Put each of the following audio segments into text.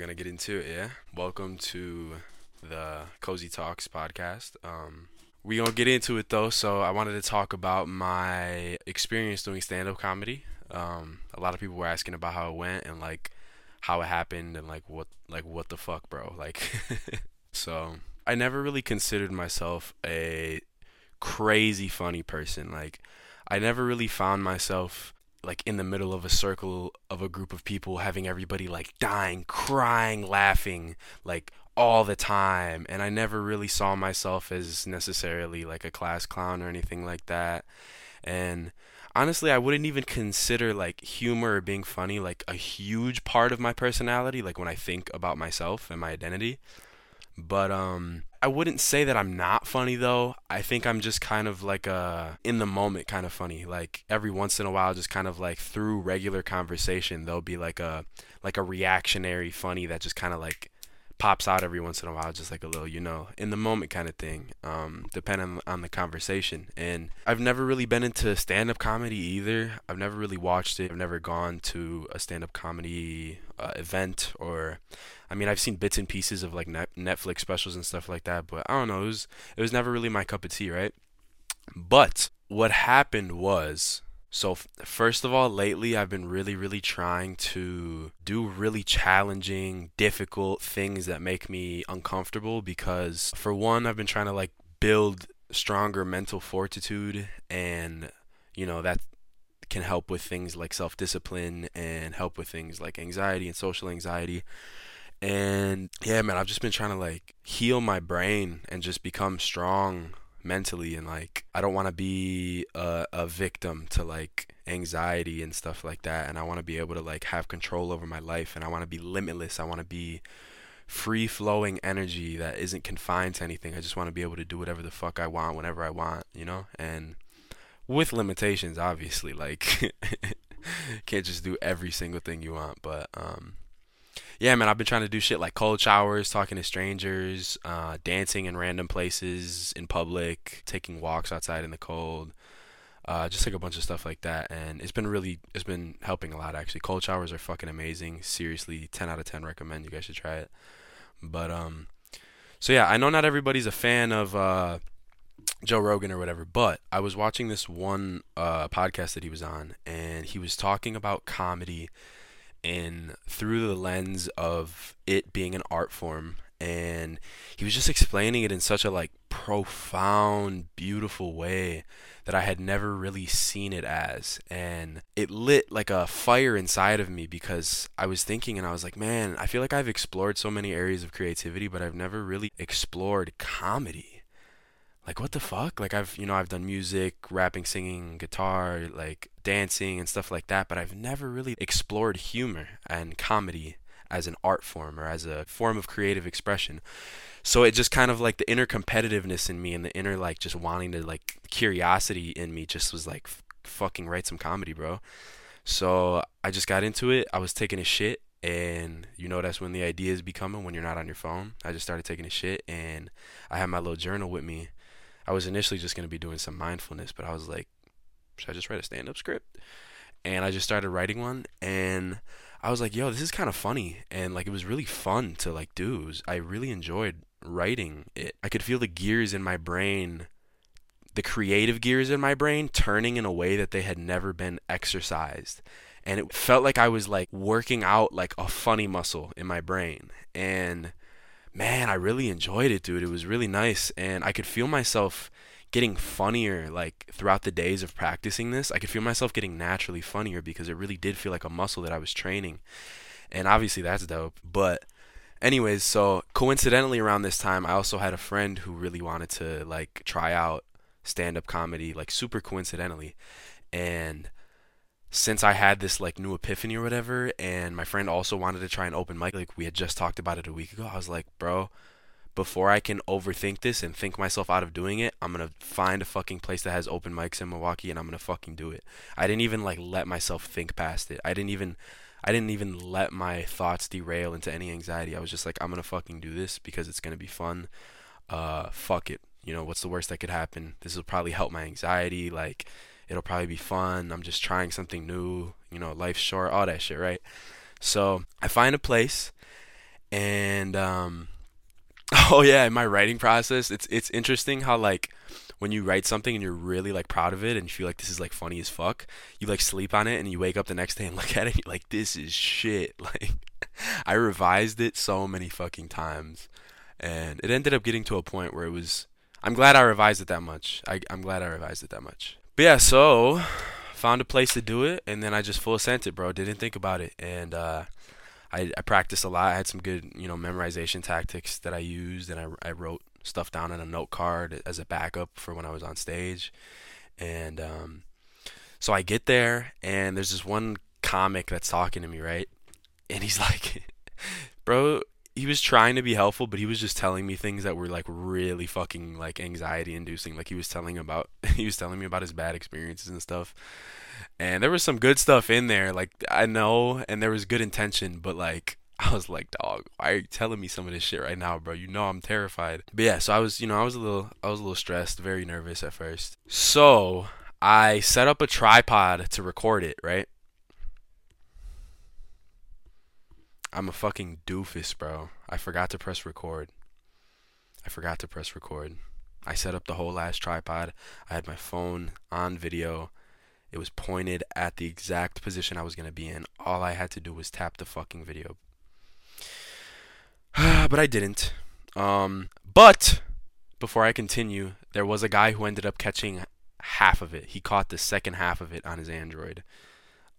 gonna get into it, yeah. Welcome to the Cozy Talks podcast. Um, we gonna get into it though. So I wanted to talk about my experience doing stand-up comedy. Um, a lot of people were asking about how it went and like how it happened and like what like what the fuck, bro. Like, so I never really considered myself a crazy funny person. Like, I never really found myself like in the middle of a circle of a group of people having everybody like dying, crying, laughing like all the time and I never really saw myself as necessarily like a class clown or anything like that. And honestly, I wouldn't even consider like humor or being funny like a huge part of my personality like when I think about myself and my identity. But um I wouldn't say that I'm not funny though. I think I'm just kind of like a in the moment kind of funny. Like every once in a while just kind of like through regular conversation there'll be like a like a reactionary funny that just kind of like pops out every once in a while just like a little you know in the moment kind of thing um depending on the conversation and i've never really been into stand-up comedy either i've never really watched it i've never gone to a stand-up comedy uh, event or I mean, I've seen bits and pieces of like net- Netflix specials and stuff like that, but I don't know. It was it was never really my cup of tea, right? But what happened was so first of all, lately I've been really really trying to do really challenging, difficult things that make me uncomfortable because for one, I've been trying to like build stronger mental fortitude and you know that can help with things like self-discipline and help with things like anxiety and social anxiety. And yeah, man, I've just been trying to like heal my brain and just become strong mentally and like I don't want to be a, a victim to like anxiety and stuff like that and I want to be able to like have control over my life and I want to be limitless. I want to be free flowing energy that isn't confined to anything. I just want to be able to do whatever the fuck I want whenever I want, you know? And with limitations obviously like can't just do every single thing you want, but um yeah, man, I've been trying to do shit like cold showers, talking to strangers, uh, dancing in random places in public, taking walks outside in the cold, uh, just like a bunch of stuff like that. And it's been really, it's been helping a lot actually. Cold showers are fucking amazing. Seriously, 10 out of 10 recommend. You guys should try it. But, um, so yeah, I know not everybody's a fan of, uh, Joe Rogan or whatever, but I was watching this one, uh, podcast that he was on and he was talking about comedy in through the lens of it being an art form. And he was just explaining it in such a like profound beautiful way that I had never really seen it as. And it lit like a fire inside of me because I was thinking and I was like man I feel like I've explored so many areas of creativity but I've never really explored comedy. Like what the fuck? Like i've you know i've done music rapping singing guitar like dancing and stuff like that but i've never really explored humor and comedy as an art form or as a form of creative expression. So it just kind of like the inner competitiveness in me and the inner like just wanting to like curiosity in me just was like fucking write some comedy bro. So i just got into it i was taking a shit and you know that's when the ideas be coming when you're not on your phone. I just started taking a shit and i had my little journal with me. I was initially just going to be doing some mindfulness, but I was like, should I just write a stand up script? And I just started writing one and I was like, yo, this is kind of funny. And like, it was really fun to like do. Was, I really enjoyed writing it. I could feel the gears in my brain, the creative gears in my brain turning in a way that they had never been exercised. And it felt like I was like working out like a funny muscle in my brain. And man, I really enjoyed it, dude. It was really nice, and I could feel myself getting funnier like throughout the days of practicing this. I could feel myself getting naturally funnier because it really did feel like a muscle that I was training. And obviously that's dope. But anyways, so coincidentally around this time I also had a friend who really wanted to like try out stand-up comedy like super coincidentally. And since I had this like new epiphany or whatever, and my friend also wanted to try an open mic, like we had just talked about it a week ago, I was like, bro, before I can overthink this and think myself out of doing it, I'm gonna find a fucking place that has open mics in Milwaukee and I'm gonna fucking do it. I didn't even like let myself think past it. I didn't even I didn't even let my thoughts derail into any anxiety. I was just like, I'm gonna fucking do this because it's gonna be fun. Uh fuck it. You know, what's the worst that could happen? This will probably help my anxiety, like it'll probably be fun. I'm just trying something new. You know, life's short, all that shit, right? So I find a place, And um, oh yeah, in my writing process, it's it's interesting how like when you write something and you're really like proud of it and you feel like this is like funny as fuck, you like sleep on it and you wake up the next day and look at it and you're like this is shit. Like I revised it so many fucking times and it ended up getting to a point where it was I'm glad I revised it that much. I I'm glad I revised it that much. But yeah, so found a place to do it and then I just full sent it, bro. Didn't think about it and uh I, I practiced a lot. I had some good, you know, memorization tactics that I used, and I, I wrote stuff down in a note card as a backup for when I was on stage. And um, so I get there, and there's this one comic that's talking to me, right? And he's like, bro, he was trying to be helpful, but he was just telling me things that were like really fucking like anxiety inducing. Like he was telling about he was telling me about his bad experiences and stuff and there was some good stuff in there. Like I know, and there was good intention, but like I was like, dog, why are you telling me some of this shit right now, bro? You know I'm terrified. But yeah, so I was, you know, I was a little, I was a little stressed, very nervous at first. So I set up a tripod to record it, right? I'm a fucking doofus, bro. I forgot to press record. I forgot to press record. I set up the whole last tripod. I had my phone on video. It was pointed at the exact position I was going to be in. All I had to do was tap the fucking video. but I didn't. Um, but before I continue, there was a guy who ended up catching half of it. He caught the second half of it on his Android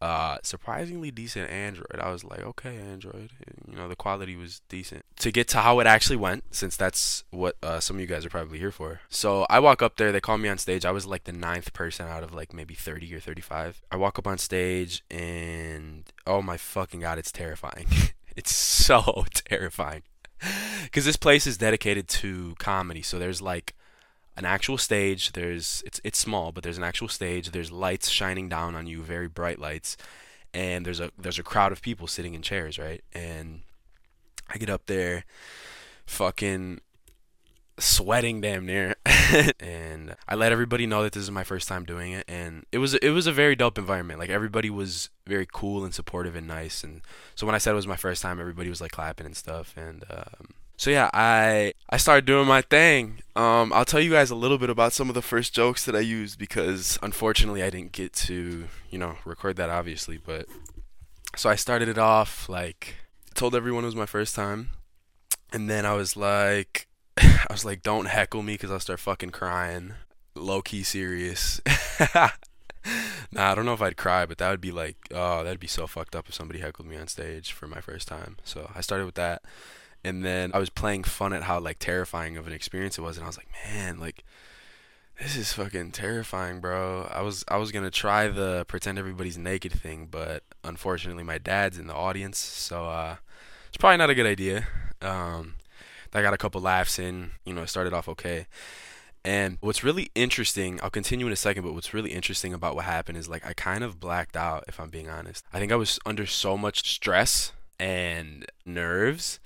uh, surprisingly decent Android. I was like, okay, Android. You know, the quality was decent. To get to how it actually went, since that's what uh, some of you guys are probably here for. So I walk up there. They call me on stage. I was like the ninth person out of like maybe 30 or 35. I walk up on stage and oh my fucking god, it's terrifying. it's so terrifying. Because this place is dedicated to comedy. So there's like an actual stage. There's it's it's small, but there's an actual stage. There's lights shining down on you, very bright lights, and there's a there's a crowd of people sitting in chairs, right? And I get up there, fucking sweating damn near and I let everybody know that this is my first time doing it and it was it was a very dope environment like everybody was very cool and supportive and nice and so when I said it was my first time everybody was like clapping and stuff and um, so yeah, I I started doing my thing. Um, I'll tell you guys a little bit about some of the first jokes that I used because unfortunately I didn't get to you know record that obviously. But so I started it off like told everyone it was my first time, and then I was like I was like don't heckle me because I'll start fucking crying. Low key serious. nah, I don't know if I'd cry, but that would be like, oh, that'd be so fucked up if somebody heckled me on stage for my first time. So I started with that and then I was playing fun at how like terrifying of an experience it was, and I was like, man, like this is fucking terrifying, bro. I was I was gonna try the pretend everybody's naked thing, but unfortunately my dad's in the audience, so uh, it's probably not a good idea. Um, I got a couple laughs in, you know, it started off okay. And what's really interesting, I'll continue in a second, but what's really interesting about what happened is like I kind of blacked out, if I'm being honest. I think I was under so much stress and nerves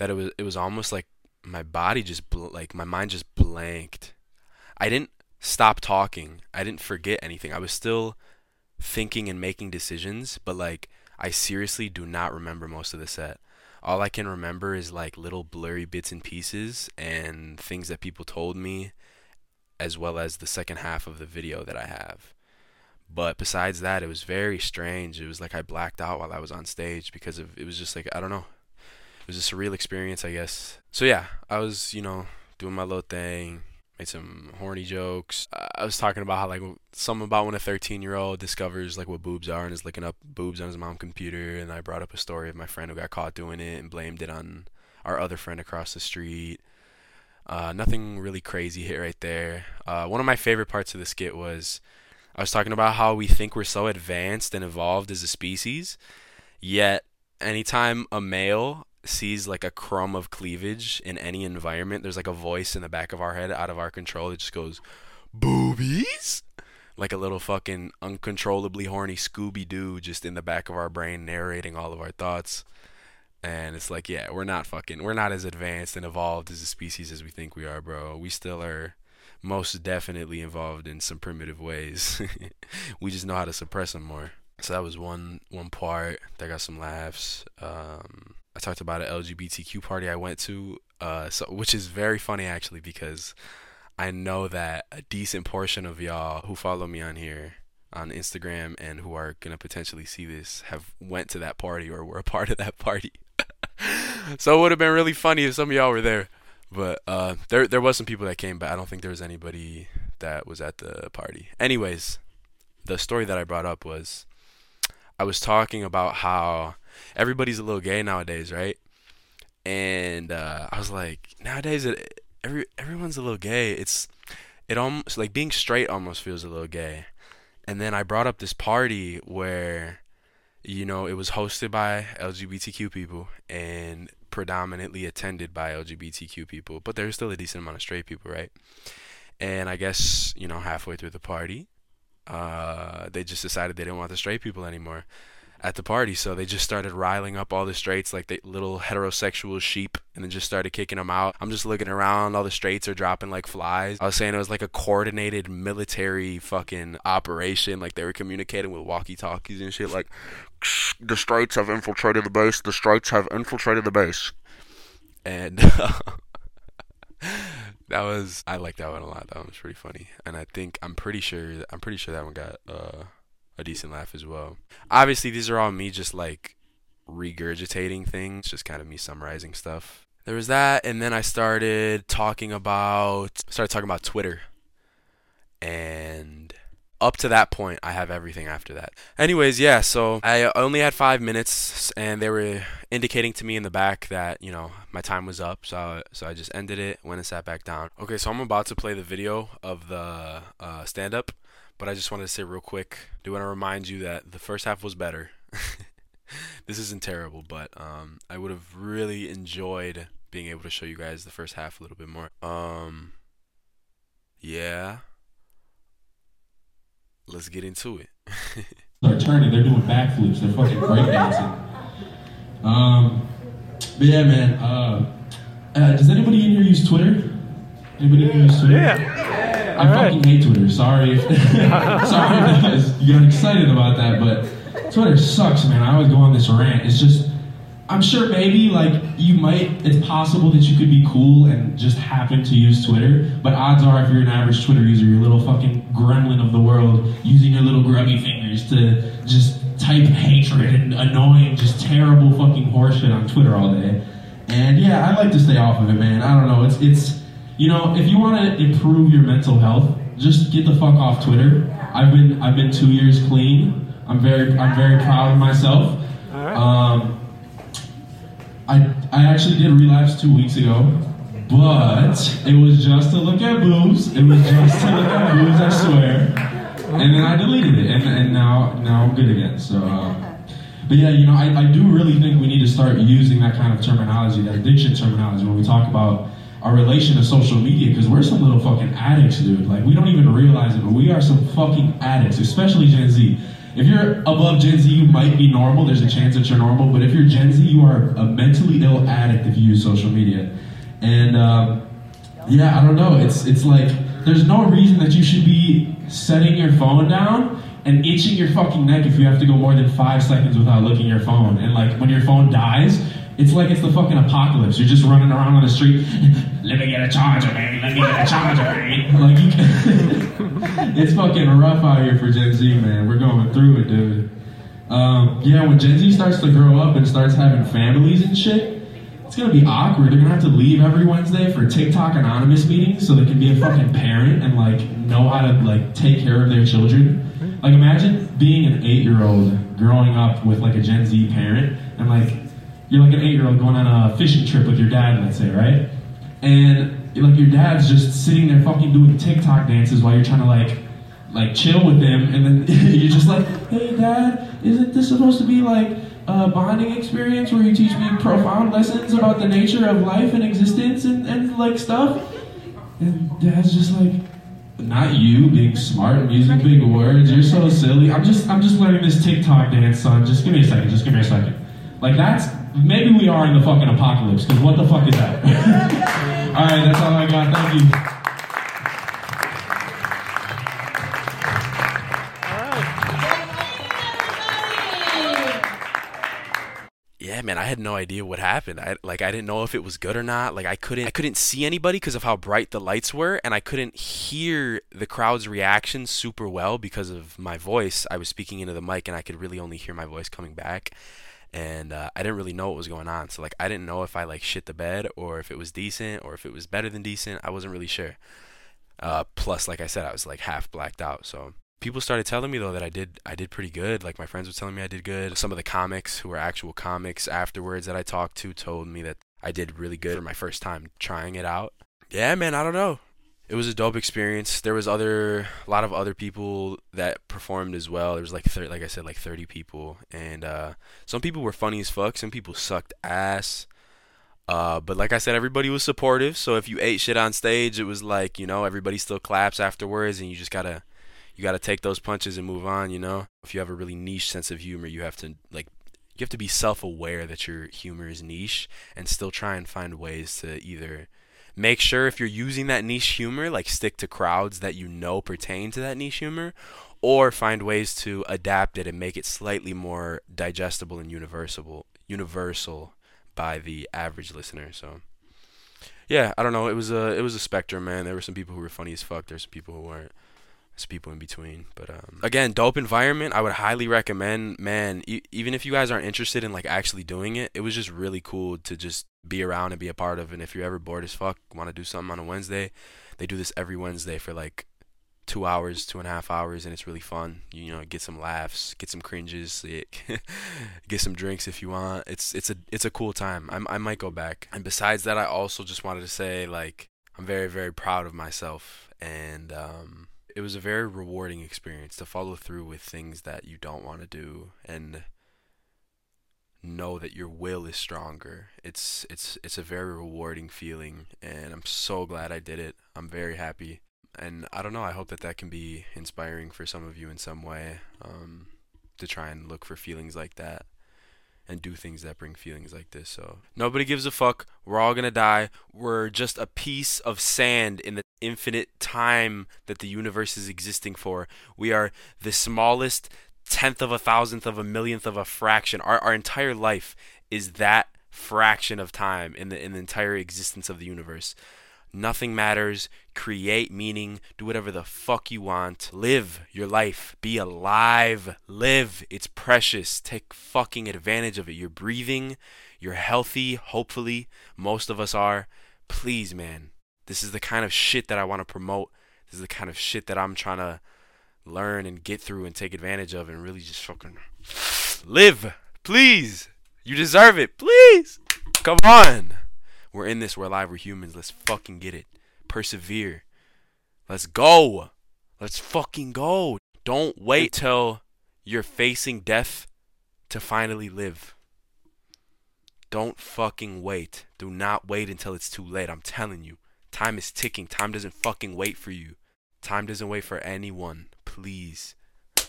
that it was it was almost like my body just bl- like my mind just blanked. I didn't stop talking. I didn't forget anything. I was still thinking and making decisions, but like I seriously do not remember most of the set. All I can remember is like little blurry bits and pieces and things that people told me as well as the second half of the video that I have. But besides that, it was very strange. It was like I blacked out while I was on stage because of it was just like I don't know was a surreal experience, I guess. So yeah, I was, you know, doing my little thing, made some horny jokes. I was talking about how like something about when a 13 year old discovers like what boobs are and is looking up boobs on his mom's computer, and I brought up a story of my friend who got caught doing it and blamed it on our other friend across the street. Uh, nothing really crazy hit right there. Uh, one of my favorite parts of the skit was I was talking about how we think we're so advanced and evolved as a species, yet anytime a male sees like a crumb of cleavage in any environment, there's like a voice in the back of our head out of our control that just goes, boobies? Like a little fucking uncontrollably horny Scooby Doo just in the back of our brain narrating all of our thoughts. And it's like, yeah, we're not fucking, we're not as advanced and evolved as a species as we think we are, bro. We still are most definitely involved in some primitive ways. we just know how to suppress them more. So that was one one part that got some laughs. Um, I talked about an LGBTQ party I went to, uh, so which is very funny actually because I know that a decent portion of y'all who follow me on here on Instagram and who are gonna potentially see this have went to that party or were a part of that party. so it would have been really funny if some of y'all were there. But uh, there there was some people that came, but I don't think there was anybody that was at the party. Anyways, the story that I brought up was I was talking about how everybody's a little gay nowadays, right? And uh, I was like, nowadays it, every everyone's a little gay. It's it almost like being straight almost feels a little gay. And then I brought up this party where you know it was hosted by LGBTQ people and predominantly attended by LGBTQ people, but there's still a decent amount of straight people, right? And I guess you know halfway through the party, uh, they just decided they didn't want the straight people anymore at the party. So they just started riling up all the straights like the little heterosexual sheep and then just started kicking them out. I'm just looking around, all the straights are dropping like flies. I was saying it was like a coordinated military fucking operation. Like they were communicating with walkie talkies and shit. Like, the straights have infiltrated the base. The straights have infiltrated the base. And that was I like that one a lot. That one was pretty funny, and I think I'm pretty sure I'm pretty sure that one got uh a decent laugh as well. Obviously, these are all me just like regurgitating things, just kind of me summarizing stuff. There was that, and then I started talking about started talking about Twitter, and up to that point, I have everything after that. Anyways, yeah, so I only had five minutes, and they were indicating to me in the back that you know my time was up. So so I just ended it, went and sat back down. Okay, so I'm about to play the video of the uh, stand up. But I just wanted to say real quick, do want to remind you that the first half was better. this isn't terrible, but um, I would have really enjoyed being able to show you guys the first half a little bit more. Um, yeah. Let's get into it. they're turning, they're doing backflips, they're fucking breakdancing. Um, but yeah, man. Uh, uh, does anybody in here use Twitter? Anybody in here use Twitter? Yeah. I fucking hate Twitter. Sorry if sorry if you got excited about that, but Twitter sucks, man. I always go on this rant. It's just I'm sure maybe like you might it's possible that you could be cool and just happen to use Twitter, but odds are if you're an average Twitter user, you're a little fucking gremlin of the world using your little grubby fingers to just type hatred and annoying, just terrible fucking horseshit on Twitter all day. And yeah, I like to stay off of it, man. I don't know. It's it's you know, if you want to improve your mental health, just get the fuck off Twitter. I've been I've been two years clean. I'm very I'm very proud of myself. Um, I I actually did relapse two weeks ago, but it was just to look at boobs. It was just to look at boobs. I swear. And then I deleted it, and, and now now I'm good again. So. Um, but yeah, you know, I, I do really think we need to start using that kind of terminology, that addiction terminology, when we talk about our relation to social media because we're some little fucking addicts, dude. Like we don't even realize it, but we are some fucking addicts, especially Gen Z. If you're above Gen Z, you might be normal. There's a chance that you're normal, but if you're Gen Z, you are a mentally ill addict if you use social media. And um, yeah, I don't know. It's it's like there's no reason that you should be setting your phone down and itching your fucking neck if you have to go more than five seconds without looking at your phone. And like when your phone dies, it's like it's the fucking apocalypse. You're just running around on the street. Let me get a charger, man. Let me get a charger, man. Like, it's fucking rough out here for Gen Z, man. We're going through it, dude. Um, yeah, when Gen Z starts to grow up and starts having families and shit, it's gonna be awkward. They're gonna have to leave every Wednesday for TikTok anonymous meetings so they can be a fucking parent and like know how to like take care of their children. Like imagine being an eight year old growing up with like a Gen Z parent and like you're like an eight year old going on a fishing trip with your dad, let's say, right? And like your dad's just sitting there fucking doing TikTok dances while you're trying to like like chill with them, and then you're just like, hey dad, isn't this supposed to be like a bonding experience where you teach me profound lessons about the nature of life and existence and, and like stuff? And dad's just like, not you being smart and using big words. You're so silly. I'm just I'm just learning this TikTok dance, son. Just give me a second. Just give me a second. Like that's maybe we are in the fucking apocalypse, because what the fuck is that? all right, that's all I got. Thank you. All right. Yeah, man, I had no idea what happened. I like I didn't know if it was good or not. Like I couldn't I couldn't see anybody because of how bright the lights were and I couldn't hear the crowd's reaction super well because of my voice. I was speaking into the mic and I could really only hear my voice coming back. And uh, I didn't really know what was going on. So like I didn't know if I like shit the bed or if it was decent or if it was better than decent. I wasn't really sure. Uh, plus, like I said, I was like half blacked out. So people started telling me though that I did I did pretty good. Like my friends were telling me I did good. Some of the comics who were actual comics afterwards that I talked to told me that I did really good for my first time trying it out. Yeah, man, I don't know. It was a dope experience. There was other a lot of other people that performed as well. There was like thir- like I said like 30 people and uh, some people were funny as fuck, some people sucked ass. Uh, but like I said, everybody was supportive. So if you ate shit on stage, it was like you know everybody still claps afterwards, and you just gotta you got to take those punches and move on, you know? If you have a really niche sense of humor, you have to like you have to be self-aware that your humor is niche and still try and find ways to either make sure if you're using that niche humor, like stick to crowds that you know pertain to that niche humor or find ways to adapt it and make it slightly more digestible and universal universal by the average listener. So yeah, I don't know. It was a it was a spectrum, man. There were some people who were funny as fuck. There's some people who weren't There's people in between. But um, again, dope environment. I would highly recommend. Man, e- even if you guys aren't interested in like actually doing it, it was just really cool to just be around and be a part of. And if you're ever bored as fuck, want to do something on a Wednesday, they do this every Wednesday for like two hours, two and a half hours, and it's really fun. You know, get some laughs, get some cringes, get some drinks if you want. It's it's a it's a cool time. I I might go back. And besides that, I also just wanted to say like I'm very very proud of myself and um it was a very rewarding experience to follow through with things that you don't want to do and know that your will is stronger. It's it's it's a very rewarding feeling and I'm so glad I did it. I'm very happy. And I don't know, I hope that that can be inspiring for some of you in some way um, to try and look for feelings like that and do things that bring feelings like this. So nobody gives a fuck. We're all gonna die. We're just a piece of sand in the infinite time that the universe is existing for. We are the smallest tenth of a thousandth of a millionth of a fraction. Our our entire life is that fraction of time in the in the entire existence of the universe. Nothing matters. Create meaning. Do whatever the fuck you want. Live your life. Be alive. Live. It's precious. Take fucking advantage of it. You're breathing. You're healthy. Hopefully. Most of us are. Please, man. This is the kind of shit that I want to promote. This is the kind of shit that I'm trying to learn and get through and take advantage of and really just fucking live. Please. You deserve it. Please. Come on. We're in this. We're alive. We're humans. Let's fucking get it. Persevere. Let's go. Let's fucking go. Don't wait till you're facing death to finally live. Don't fucking wait. Do not wait until it's too late. I'm telling you. Time is ticking. Time doesn't fucking wait for you. Time doesn't wait for anyone. Please.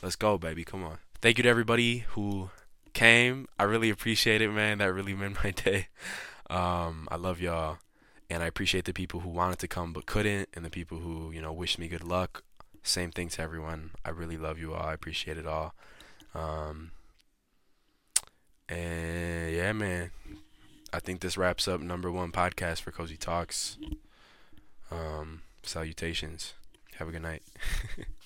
Let's go, baby. Come on. Thank you to everybody who came. I really appreciate it, man. That really made my day. Um, I love y'all, and I appreciate the people who wanted to come but couldn't, and the people who you know wished me good luck. Same thing to everyone. I really love you all. I appreciate it all. Um, and yeah, man. I think this wraps up number one podcast for Cozy Talks. Um, salutations. Have a good night.